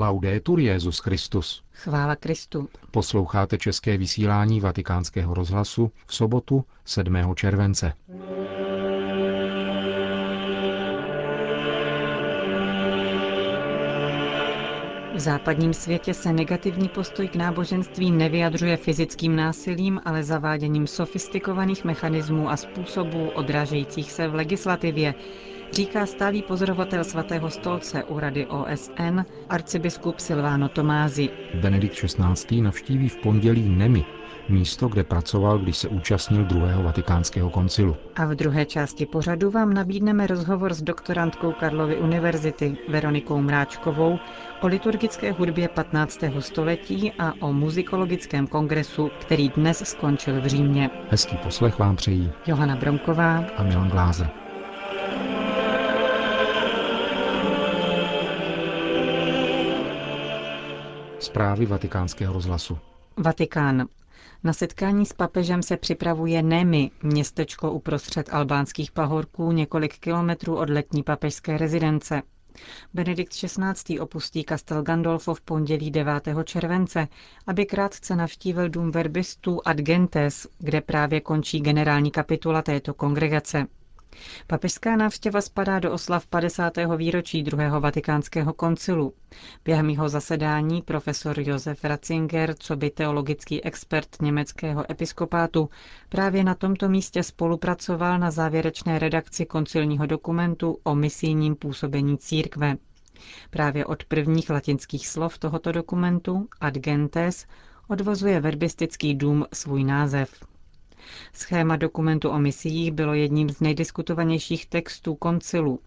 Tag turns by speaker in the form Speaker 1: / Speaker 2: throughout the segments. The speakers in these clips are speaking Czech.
Speaker 1: Laudetur Jezus Christus.
Speaker 2: Chvála Kristu.
Speaker 1: Posloucháte české vysílání Vatikánského rozhlasu v sobotu 7. července.
Speaker 2: V západním světě se negativní postoj k náboženství nevyjadřuje fyzickým násilím, ale zaváděním sofistikovaných mechanismů a způsobů odrážejících se v legislativě, říká stálý pozorovatel svatého stolce u Rady OSN arcibiskup Silvano Tomázi.
Speaker 1: Benedikt XVI. navštíví v pondělí Nemi, místo, kde pracoval, když se účastnil druhého vatikánského koncilu.
Speaker 2: A v druhé části pořadu vám nabídneme rozhovor s doktorantkou Karlovy univerzity Veronikou Mráčkovou o liturgické hudbě 15. století a o muzikologickém kongresu, který dnes skončil v Římě.
Speaker 1: Hezký poslech vám přejí
Speaker 2: Johana Bromková
Speaker 1: a Milan Glázer. Zprávy vatikánského rozhlasu.
Speaker 2: Vatikán. Na setkání s papežem se připravuje Nemi, městečko uprostřed albánských pahorků několik kilometrů od letní papežské rezidence. Benedikt XVI. opustí Castel Gandolfo v pondělí 9. července, aby krátce navštívil dům verbistů Ad Gentes, kde právě končí generální kapitula této kongregace. Papežská návštěva spadá do oslav 50. výročí druhého vatikánského koncilu. Během jeho zasedání profesor Josef Ratzinger, co by teologický expert německého episkopátu, právě na tomto místě spolupracoval na závěrečné redakci koncilního dokumentu o misijním působení církve. Právě od prvních latinských slov tohoto dokumentu, ad gentes, odvozuje verbistický dům svůj název. Schéma dokumentu o misiích bylo jedním z nejdiskutovanějších textů koncilu.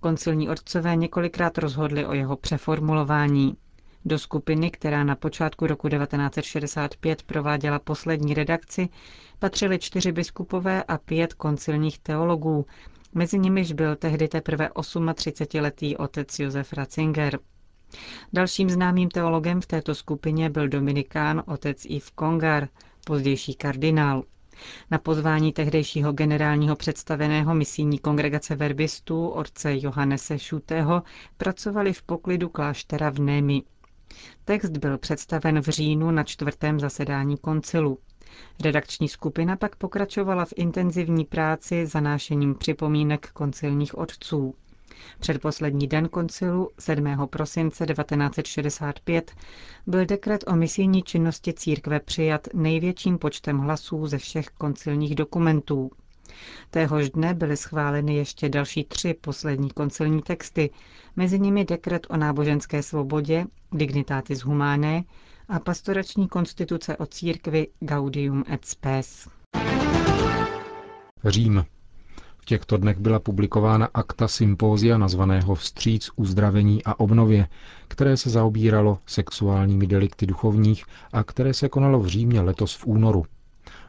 Speaker 2: Koncilní otcové několikrát rozhodli o jeho přeformulování. Do skupiny, která na počátku roku 1965 prováděla poslední redakci, patřili čtyři biskupové a pět koncilních teologů, mezi nimiž byl tehdy teprve 38-letý otec Josef Ratzinger. Dalším známým teologem v této skupině byl dominikán otec Yves Kongar, pozdější kardinál. Na pozvání tehdejšího generálního představeného misijní kongregace verbistů orce Johannese Šutého pracovali v poklidu kláštera v Némi. Text byl představen v říjnu na čtvrtém zasedání koncilu. Redakční skupina pak pokračovala v intenzivní práci zanášením připomínek koncilních otců. Předposlední den koncilu 7. prosince 1965 byl dekret o misijní činnosti církve přijat největším počtem hlasů ze všech koncilních dokumentů. Téhož dne byly schváleny ještě další tři poslední koncilní texty, mezi nimi dekret o náboženské svobodě, Dignitatis Humanae a pastorační konstituce o církvi Gaudium et Spes.
Speaker 1: Řím. V těchto dnech byla publikována akta sympózia nazvaného Vstříc uzdravení a obnově, které se zaobíralo sexuálními delikty duchovních a které se konalo v Římě letos v únoru.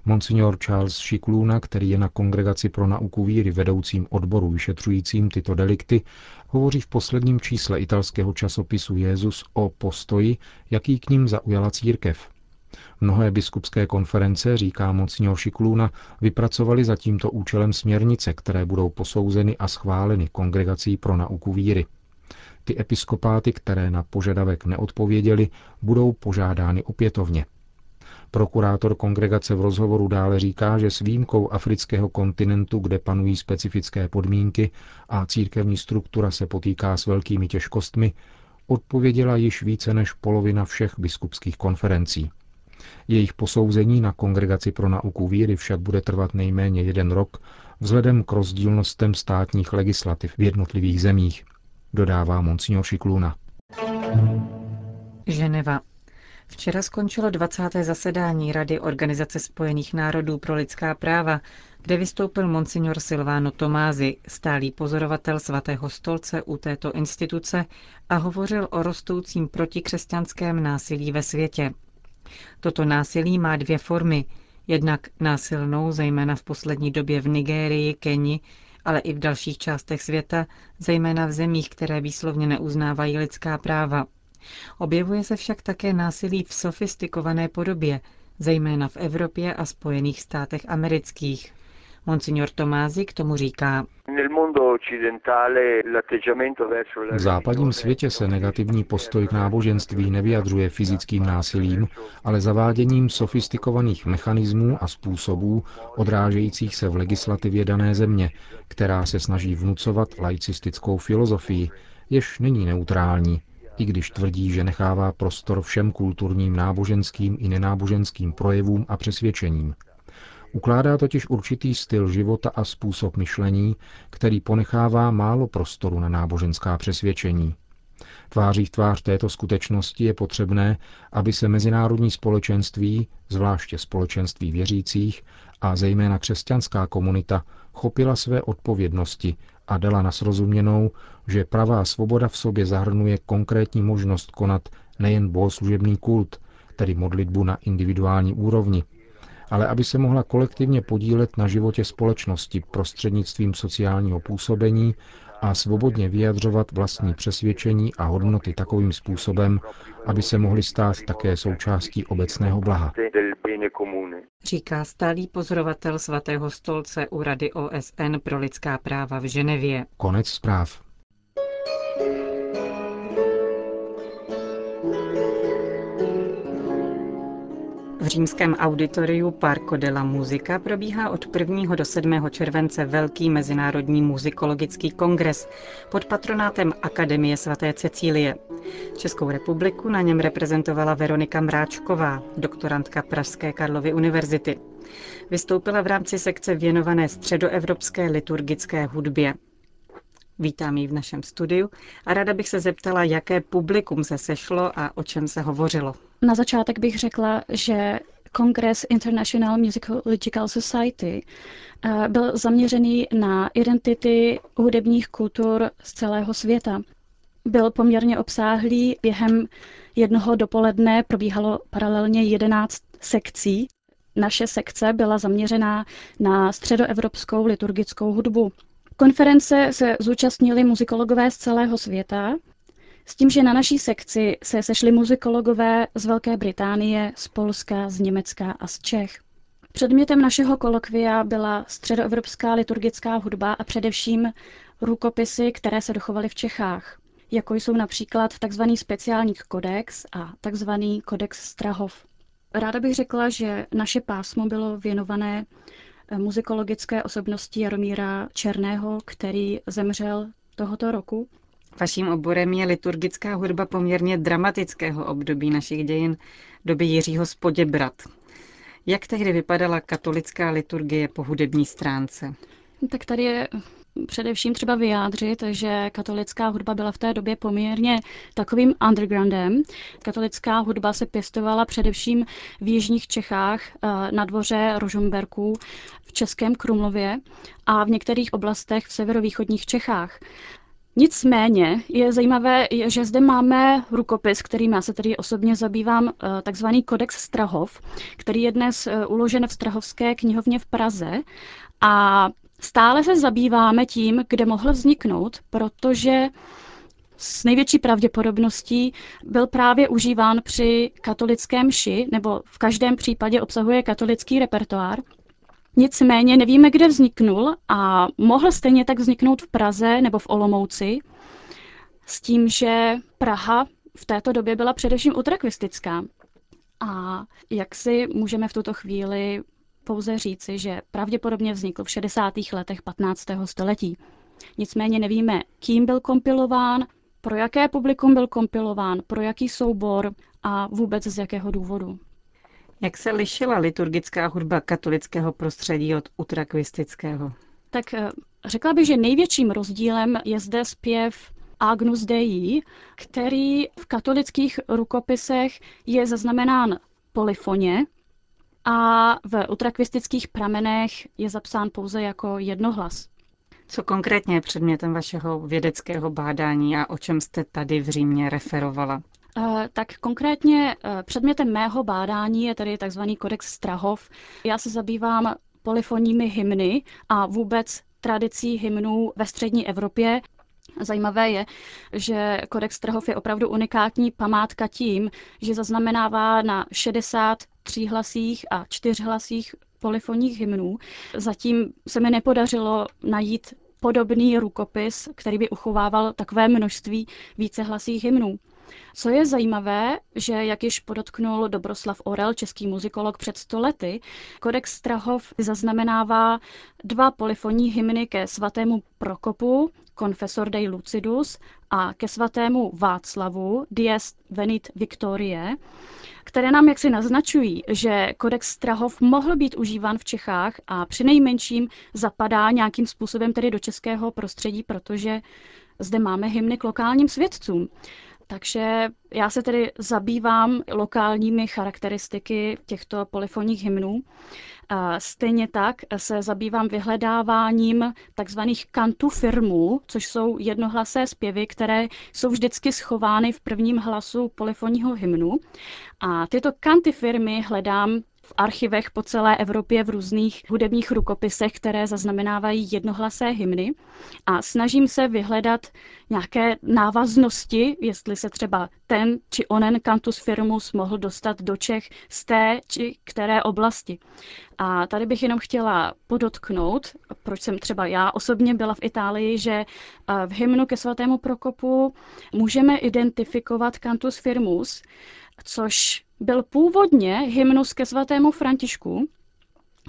Speaker 1: Monsignor Charles Šikluna, který je na Kongregaci pro nauku víry vedoucím odboru vyšetřujícím tyto delikty, hovoří v posledním čísle italského časopisu Jezus o postoji, jaký k ním zaujala církev. Mnohé biskupské konference, říká Monsignor Šikluna, vypracovali za tímto účelem směrnice, které budou posouzeny a schváleny Kongregací pro nauku víry. Ty episkopáty, které na požadavek neodpověděli, budou požádány opětovně. Prokurátor kongregace v rozhovoru dále říká, že s výjimkou afrického kontinentu, kde panují specifické podmínky a církevní struktura se potýká s velkými těžkostmi, odpověděla již více než polovina všech biskupských konferencí. Jejich posouzení na Kongregaci pro nauku víry však bude trvat nejméně jeden rok vzhledem k rozdílnostem státních legislativ v jednotlivých zemích, dodává Monsignor Šikluna.
Speaker 2: Ženeva. Včera skončilo 20. zasedání Rady Organizace spojených národů pro lidská práva, kde vystoupil monsignor Silvano Tomázy, stálý pozorovatel svatého stolce u této instituce a hovořil o rostoucím protikřesťanském násilí ve světě. Toto násilí má dvě formy. Jednak násilnou, zejména v poslední době v Nigérii, Keni, ale i v dalších částech světa, zejména v zemích, které výslovně neuznávají lidská práva. Objevuje se však také násilí v sofistikované podobě, zejména v Evropě a Spojených státech amerických. Monsignor Tomázi k tomu říká.
Speaker 1: V západním světě se negativní postoj k náboženství nevyjadřuje fyzickým násilím, ale zaváděním sofistikovaných mechanismů a způsobů odrážejících se v legislativě dané země, která se snaží vnucovat laicistickou filozofii, jež není neutrální, i když tvrdí, že nechává prostor všem kulturním, náboženským i nenáboženským projevům a přesvědčením. Ukládá totiž určitý styl života a způsob myšlení, který ponechává málo prostoru na náboženská přesvědčení. Tváří v tvář této skutečnosti je potřebné, aby se mezinárodní společenství, zvláště společenství věřících a zejména křesťanská komunita, chopila své odpovědnosti a dala na srozuměnou, že pravá svoboda v sobě zahrnuje konkrétní možnost konat nejen bohoslužebný kult, tedy modlitbu na individuální úrovni, ale aby se mohla kolektivně podílet na životě společnosti prostřednictvím sociálního působení a svobodně vyjadřovat vlastní přesvědčení a hodnoty takovým způsobem, aby se mohly stát také součástí obecného blaha.
Speaker 2: Říká stálý pozorovatel svatého stolce u Rady OSN pro lidská práva v Ženevě.
Speaker 1: Konec zpráv.
Speaker 2: Římském auditoriu Parco della Musica probíhá od 1. do 7. července velký mezinárodní muzikologický kongres pod patronátem Akademie svaté Cecílie. Českou republiku na něm reprezentovala Veronika Mráčková, doktorantka Pražské Karlovy univerzity. Vystoupila v rámci sekce věnované středoevropské liturgické hudbě. Vítám ji v našem studiu a ráda bych se zeptala, jaké publikum se sešlo a o čem se hovořilo.
Speaker 3: Na začátek bych řekla, že Kongres International Musicological Society eh, byl zaměřený na identity hudebních kultur z celého světa. Byl poměrně obsáhlý. Během jednoho dopoledne probíhalo paralelně 11 sekcí. Naše sekce byla zaměřená na středoevropskou liturgickou hudbu. Konference se zúčastnili muzikologové z celého světa, s tím, že na naší sekci se sešli muzikologové z Velké Británie, z Polska, z Německa a z Čech. Předmětem našeho kolokvia byla středoevropská liturgická hudba a především rukopisy, které se dochovaly v Čechách, jako jsou například tzv. speciální kodex a tzv. kodex Strahov. Ráda bych řekla, že naše pásmo bylo věnované muzikologické osobnosti Jaromíra Černého, který zemřel tohoto roku.
Speaker 2: Vaším oborem je liturgická hudba poměrně dramatického období našich dějin, doby Jiřího Spoděbrat. Jak tehdy vypadala katolická liturgie po hudební stránce?
Speaker 3: Tak tady je především třeba vyjádřit, že katolická hudba byla v té době poměrně takovým undergroundem. Katolická hudba se pěstovala především v jižních Čechách eh, na dvoře Rožumberků v Českém Krumlově a v některých oblastech v severovýchodních Čechách. Nicméně je zajímavé, že zde máme rukopis, kterým já se tedy osobně zabývám, eh, takzvaný Kodex Strahov, který je dnes eh, uložen v Strahovské knihovně v Praze a Stále se zabýváme tím, kde mohl vzniknout, protože s největší pravděpodobností byl právě užíván při katolickém ši, nebo v každém případě obsahuje katolický repertoár. Nicméně nevíme, kde vzniknul a mohl stejně tak vzniknout v Praze nebo v Olomouci, s tím, že Praha v této době byla především utrakvistická. A jak si můžeme v tuto chvíli pouze říci, že pravděpodobně vznikl v 60. letech 15. století. Nicméně nevíme, kým byl kompilován, pro jaké publikum byl kompilován, pro jaký soubor a vůbec z jakého důvodu.
Speaker 2: Jak se lišila liturgická hudba katolického prostředí od utrakvistického?
Speaker 3: Tak eh, řekla bych, že největším rozdílem je zde zpěv Agnus Dei, který v katolických rukopisech je zaznamenán polifoně, a v utrakvistických pramenech je zapsán pouze jako jednohlas.
Speaker 2: Co konkrétně je předmětem vašeho vědeckého bádání a o čem jste tady v Římě referovala?
Speaker 3: Eh, tak konkrétně eh, předmětem mého bádání je tedy tzv. kodex Strahov. Já se zabývám polifonními hymny a vůbec tradicí hymnů ve střední Evropě. Zajímavé je, že kodex Strahov je opravdu unikátní památka tím, že zaznamenává na 60 tříhlasích a čtyřhlasích polyfonních hymnů. Zatím se mi nepodařilo najít podobný rukopis, který by uchovával takové množství vícehlasých hymnů. Co je zajímavé, že jak již podotknul Dobroslav Orel, český muzikolog před stolety, kodex Strahov zaznamenává dva polyfonní hymny ke svatému Prokopu, Confessor Dei Lucidus, a ke svatému Václavu, Dies Venit Victorie, které nám jaksi naznačují, že kodex Strahov mohl být užíván v Čechách a při nejmenším zapadá nějakým způsobem tedy do českého prostředí, protože zde máme hymny k lokálním svědcům. Takže já se tedy zabývám lokálními charakteristiky těchto polyfonních hymnů. Stejně tak se zabývám vyhledáváním takzvaných kantů firmů, což jsou jednohlasé zpěvy, které jsou vždycky schovány v prvním hlasu polyfonního hymnu. A tyto kanty firmy hledám v archivech po celé Evropě v různých hudebních rukopisech, které zaznamenávají jednohlasé hymny a snažím se vyhledat nějaké návaznosti, jestli se třeba ten či onen cantus firmus mohl dostat do Čech z té či které oblasti. A tady bych jenom chtěla podotknout, proč jsem třeba já osobně byla v Itálii, že eh, v hymnu ke svatému Prokopu můžeme identifikovat cantus firmus, což byl původně hymnus ke svatému Františku,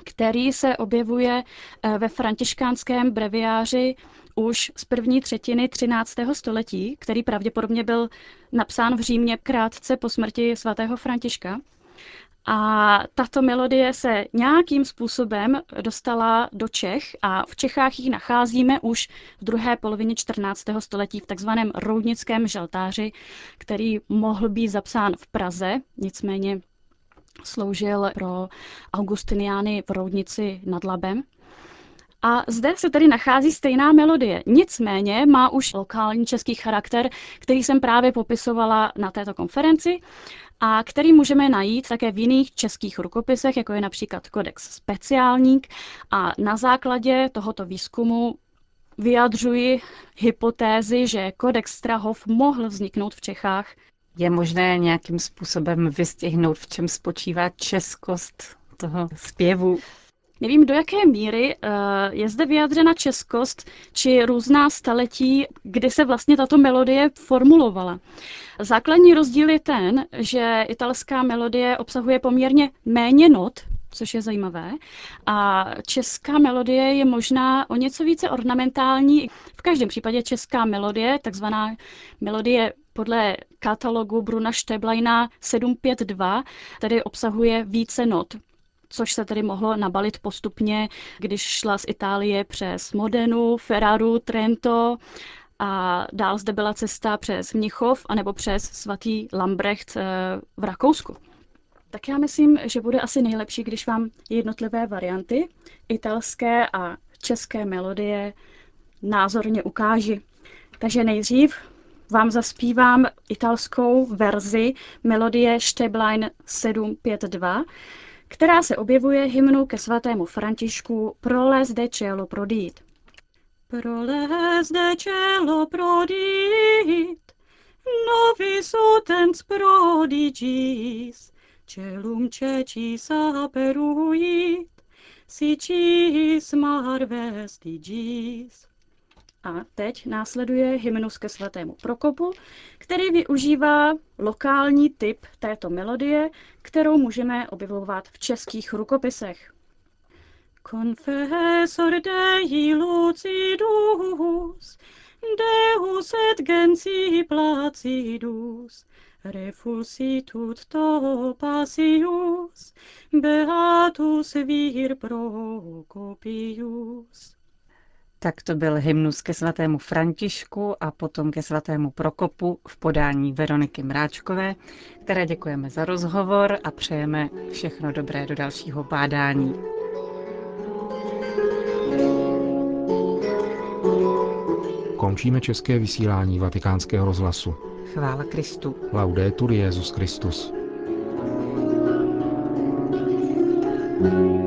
Speaker 3: který se objevuje eh, ve františkánském breviáři už z první třetiny 13. století, který pravděpodobně byl napsán v Římě krátce po smrti svatého Františka. A tato melodie se nějakým způsobem dostala do Čech a v Čechách ji nacházíme už v druhé polovině 14. století v takzvaném roudnickém žaltáři, který mohl být zapsán v Praze, nicméně sloužil pro Augustiniány v Roudnici nad Labem. A zde se tedy nachází stejná melodie. Nicméně má už lokální český charakter, který jsem právě popisovala na této konferenci a který můžeme najít také v jiných českých rukopisech, jako je například Kodex speciálník. A na základě tohoto výzkumu vyjadřuji hypotézy, že Kodex Strahov mohl vzniknout v Čechách.
Speaker 2: Je možné nějakým způsobem vystihnout, v čem spočívá českost toho zpěvu?
Speaker 3: Nevím, do jaké míry uh, je zde vyjadřena českost či různá staletí, kdy se vlastně tato melodie formulovala. Základní rozdíl je ten, že italská melodie obsahuje poměrně méně not, což je zajímavé. A česká melodie je možná o něco více ornamentální. V každém případě česká melodie, takzvaná melodie podle katalogu Bruna Štebleina 752, tedy obsahuje více not což se tedy mohlo nabalit postupně, když šla z Itálie přes Modenu, Ferraru, Trento a dál zde byla cesta přes Mnichov anebo přes svatý Lambrecht eh, v Rakousku. Tak já myslím, že bude asi nejlepší, když vám jednotlivé varianty italské a české melodie názorně ukáži. Takže nejdřív vám zaspívám italskou verzi melodie Šteblein 752, která se objevuje hymnu ke svatému Františku Proles de cielo prodit. Proles de cielo prodit, novis utens prodigis, celum cecis aperuit, sicis mar vestigis. A teď následuje hymnus ke svatému Prokopu, který využívá lokální typ této melodie, kterou můžeme objevovat v českých rukopisech. Confessor Dei lucidus, Deus et gensi placidus, refulsitut to passius, beatus vir Procopius.
Speaker 2: Tak to byl hymnus ke svatému Františku a potom ke svatému Prokopu v podání Veroniky Mráčkové, které děkujeme za rozhovor a přejeme všechno dobré do dalšího bádání.
Speaker 1: Končíme české vysílání vatikánského rozhlasu.
Speaker 2: Chvála Kristu.
Speaker 1: Laudetur Jezus Christus.
Speaker 2: thank you